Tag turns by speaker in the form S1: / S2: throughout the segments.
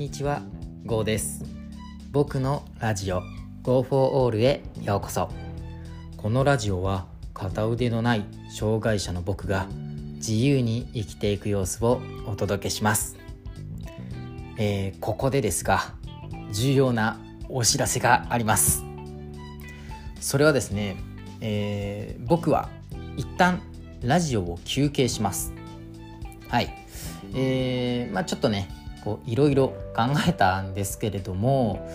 S1: にちは、ゴーです。僕のラジオ Go for All へようこそ。このラジオは片腕のない障害者の僕が自由に生きていく様子をお届けします。えーここでですが、重要なお知らせがあります。それはですね、えー僕は一旦ラジオを休憩します。はい。えーまあちょっとね、いろいろ考えたんですけれども、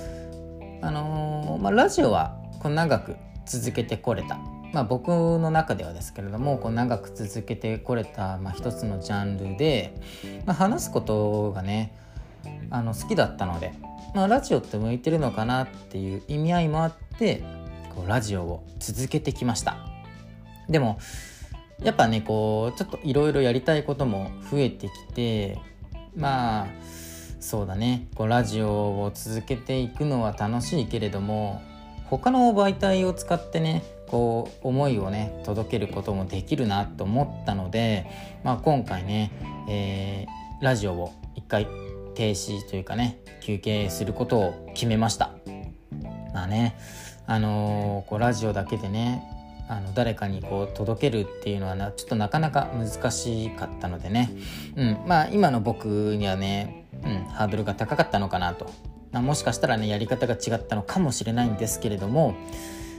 S1: あのーまあラジオはこう長く続けてこれた。まあ僕の中ではですけれども、こう長く続けてこれた、まあ、一つのジャンルで、まあ、話すことがね、あの好きだったので、まあ、ラジオって向いてるのかなっていう意味合いもあってこうラジオを続けてきましたでもやっぱねこうちょっといろいろやりたいことも増えてきてまあそうだね。こうラジオを続けていくのは楽しいけれども他の媒体を使ってねこう思いをね届けることもできるなと思ったので、まあ、今回ね、えーラジオを一回停止というかね休憩することを決めました。まあねあのーこうラジオだけでねあの誰かにこう届けるっていうのはなちょっとなかなか難しかったのでね、うん、まあ今の僕にはね、うん、ハードルが高かったのかなと、まあ、もしかしたらねやり方が違ったのかもしれないんですけれども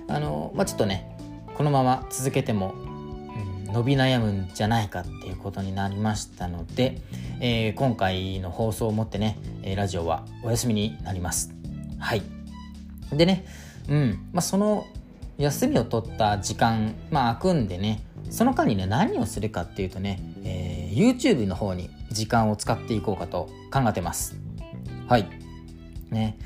S1: あのまあちょっとねこのまま続けても、うん、伸び悩むんじゃないかっていうことになりましたので、えー今回の放送をもってねラジオはお休みになります。はい。でねうん。まあその休みを取った時間まあ空くんでねその間にね何をするかっていうとね、えー YouTube の方に時間を使っていこうかと考えてます。はい。ね、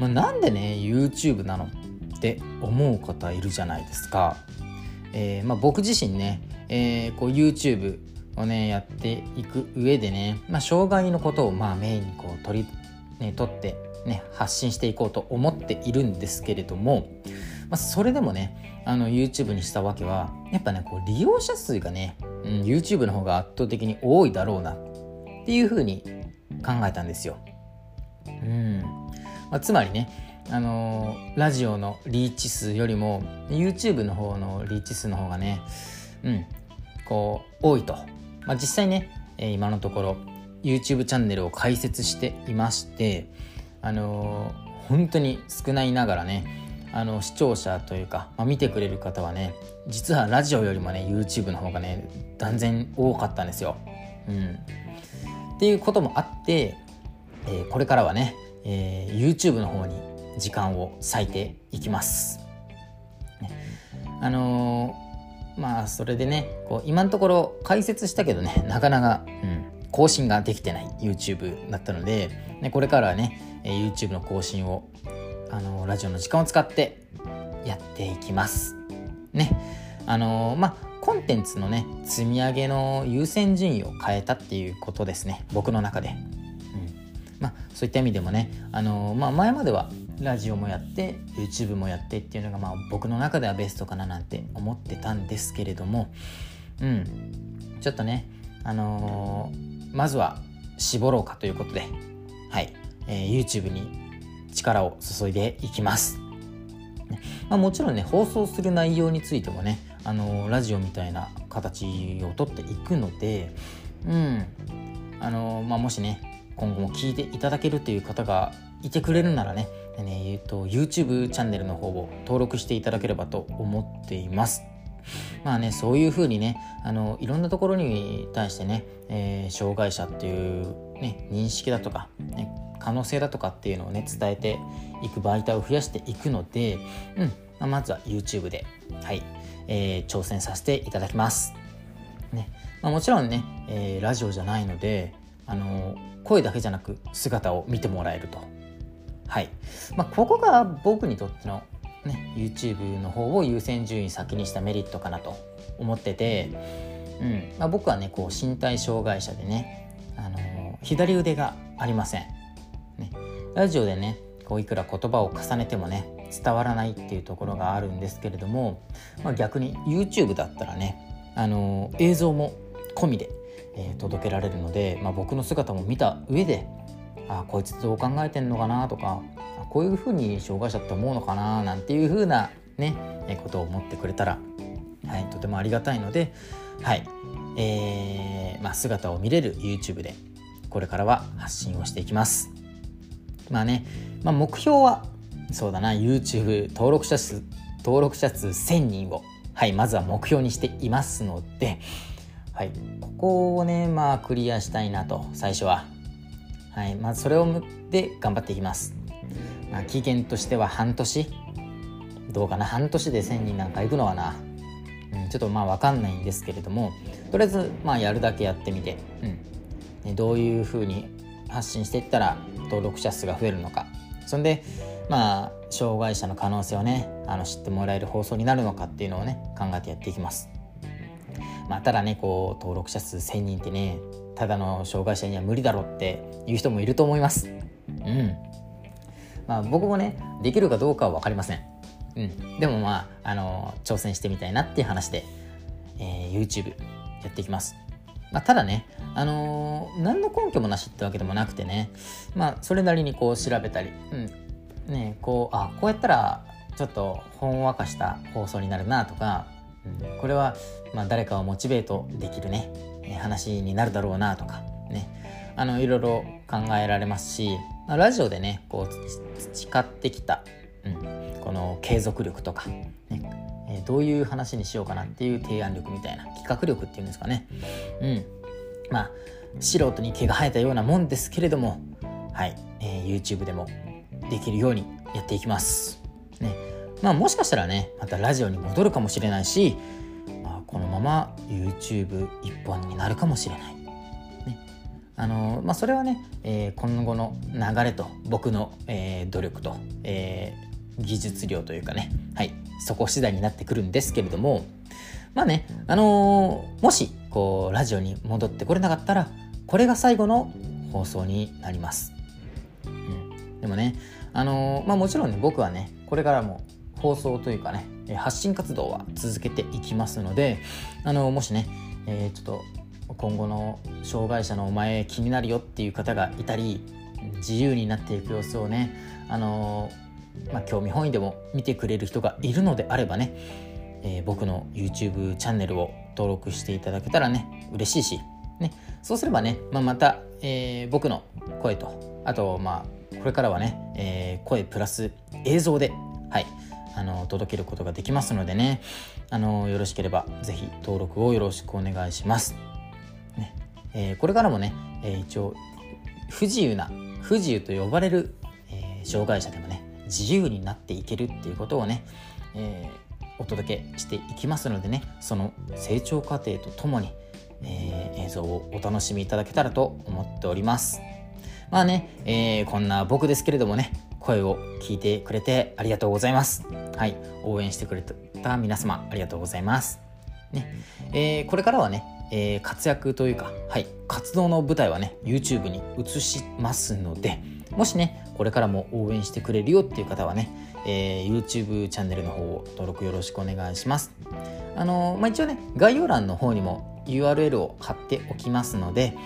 S1: まあ、なんでね YouTube なのって思う方いるじゃないですか、えーまあ、僕自身ね、えーこう YouTube をねやっていく上でね、まあ、障害のことをまあメインにこう取り、ね、取って、ね、発信していこうと思っているんですけれども、まあ、それでもねあの YouTube にしたわけはやっぱねこう利用者数がね、うん、YouTube の方が圧倒的に多いだろうなっていうふうに考えたんですよ。うんまあ、つまりね、あのラジオのリーチ数よりも YouTube の方のリーチ数の方がね、うん、こう多いと、まあ、実際ね、えー今のところ YouTube チャンネルを開設していまして、あのー本当に少ないながらねあの視聴者というか、まあ、見てくれる方はね実はラジオよりもね YouTube の方がね断然多かったんですよ。うん、っていうこともあって、えーこれからはね、えー YouTube の方に時間を割いていきます。あのーまあそれでねこう今のところ解説したけどねなかなか、うん、更新ができてない YouTube だったので、ね、これからはね、YouTube の更新を、あのラジオの時間を使ってやっていきます。ね。あのーまあコンテンツのね積み上げの優先順位を変えたっていうことですね。僕の中で。うん。まあ、そういった意味でもね、あのーまあ、前まではラジオもやって YouTube もやってっていうのが、まあ、僕の中ではベストかななんて思ってたんですけれども、うん、ちょっとね、あのーまずは絞ろうかということで、はい。えー YouTube に力を注いでいきます。まあ、もちろんね放送する内容についてもね、あのラジオみたいな形をとっていくので、うんあのまあ、もしね今後も聞いていただけるという方がいてくれるならねね、えー、と YouTube チャンネルの方を登録していただければと思っています。まあねそういうふうにねあのいろんなところに対してね、えー障害者っていう、ね、認識だとか、可能性だとかっていうのをね伝えていく媒体を増やしていくので、うんまあ、まずは YouTube で、はいえー挑戦させていただきます。ねまあ、もちろんね、えーラジオじゃないのであの声だけじゃなく姿を見てもらえると。はいまあ、ここが僕にとっての、ね、YouTube の方を優先順位先にしたメリットかなと思ってて、うんまあ、僕はねこう身体障害者でね、あの左腕がありません。ラジオでねこういくら言葉を重ねてもね伝わらないっていうところがあるんですけれども、まあ、逆に YouTube だったらね、あの映像も込みで、えー届けられるので、まあ、僕の姿も見た上であこいつどう考えてんのかなとかこういうふうに障害者って思うのかななんていうふうなねことを思ってくれたら、はい、とてもありがたいので、はいえーまあ、姿を見れる YouTube でこれからは発信をしていきます。まあね、まあ、目標はそうだな YouTube 登録者数登録者数1000人を、はい、まずは目標にしていますので、はい、ここをねまあクリアしたいなと最初は、はい、まずそれを向って頑張っていきます、まあ、期限としては半年。どうかな半年で1000人なんか行くのはな、うん、ちょっとまあ分かんないんですけれどもとりあえずまあやるだけやってみて、うん。ね、どういうふうに発信していったら登録者数が増えるのかそんでまあ障害者の可能性をねあの知ってもらえる放送になるのかっていうのをね考えてやっていきます。まあ、ただねこう登録者数1,000人ってねただの障害者には無理だろっていう人もいると思います。うんまあ、僕もねできるかどうかは分かりません。うん、でもまあ、あの挑戦してみたいなっていう話で、えー、YouTube やっていきます。まあ、ただね、あのー、何の根拠もなしってわけでもなくてね、まあ、それなりにこう調べたり、うん、ね、こう、あ、こうやったら、ちょっとほんわかした放送になるなとか、うん、これは、まあ、誰かをモチベートできるね、話になるだろうなとか、ね、あの、いろいろ考えられますし、まあ、ラジオでね、こう、培ってきた、うん、この継続力とか、ね、えどういう話にしようかなっていう提案力みたいな企画力っていうんですかね。うん。まあ素人に毛が生えたようなもんですけれどもはい、えー、YouTube でもできるようにやっていきます。ね。まあもしかしたらねまたラジオに戻るかもしれないし、まあ、このまま YouTube 一本になるかもしれない。あのまあ、それはね、えー、今後の流れと僕の、えー、努力と、え、技術量というかね、はい、そこ次第になってくるんですけれども。まあねあのー、もしこうラジオに戻ってこれなかったらこれが最後の放送になります、うん、でもねあのー、まあもちろんね僕はねこれからも放送というかね発信活動は続けていきますのであのー、もしね、えー、ちょっと今後の障害者のお前気になるよっていう方がいたり自由になっていく様子をねあのーまあ、興味本位でも見てくれる人がいるのであればね、えー、僕の YouTube チャンネルを登録していただけたらね嬉しいし、ね、そうすればね、まあ、また、えー、僕の声とあとまあこれからはね、えー、声プラス映像で、はい、あの届けることができますのでねあのよろしければ是非登録をよろしくお願いします。ねえー、これからもね、えー、一応不自由な不自由と呼ばれる、えー、障害者でもね自由になっていけるっていうことをね、えー、お届けしていきますのでねその成長過程とともに、えー、映像をお楽しみいただけたらと思っております。まあね、えー、こんな僕ですけれどもね声を聞いてくれてありがとうございます。はい応援してくれた皆様ありがとうございます。ねえー、これからはね、えー、活躍というか、はい、活動の舞台はね YouTube に移しますのでもしねこれからも応援してくれるよっていう方はね、えー、YouTube チャンネルの方を登録よろしくお願いします。あのー、まあ、一応ね、概要欄の方にも URL を貼っておきますので、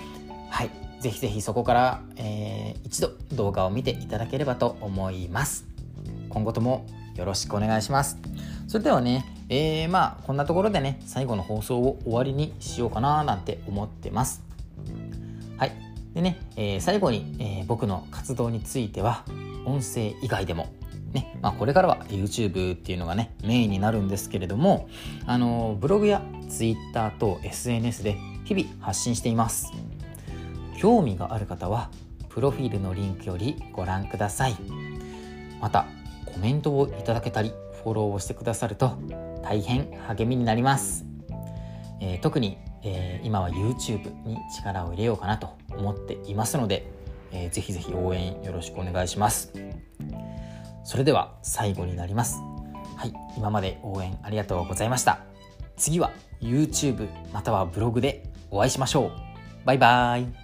S1: はい、ぜひぜひそこから、えー、一度動画を見ていただければと思います。今後ともよろしくお願いします。それではね、えー、まあこんなところでね、最後の放送を終わりにしようかななんて思ってます。はい。でね、えー、最後に、えー、僕の活動については音声以外でもねまあ、これからは YouTube っていうのがねメインになるんですけれどもあのブログや Twitter と SNS で日々発信しています。興味がある方はプロフィールのリンクよりご覧ください。またコメントをいただけたりフォローをしてくださると大変励みになります、えー、特にえー、今は YouTube に力を入れようかなと思っていますので、えー、ぜひぜひ応援よろしくお願いします。それでは最後になります。はい今まで応援ありがとうございました。次は YouTube またはブログでお会いしましょう。バイバーイ。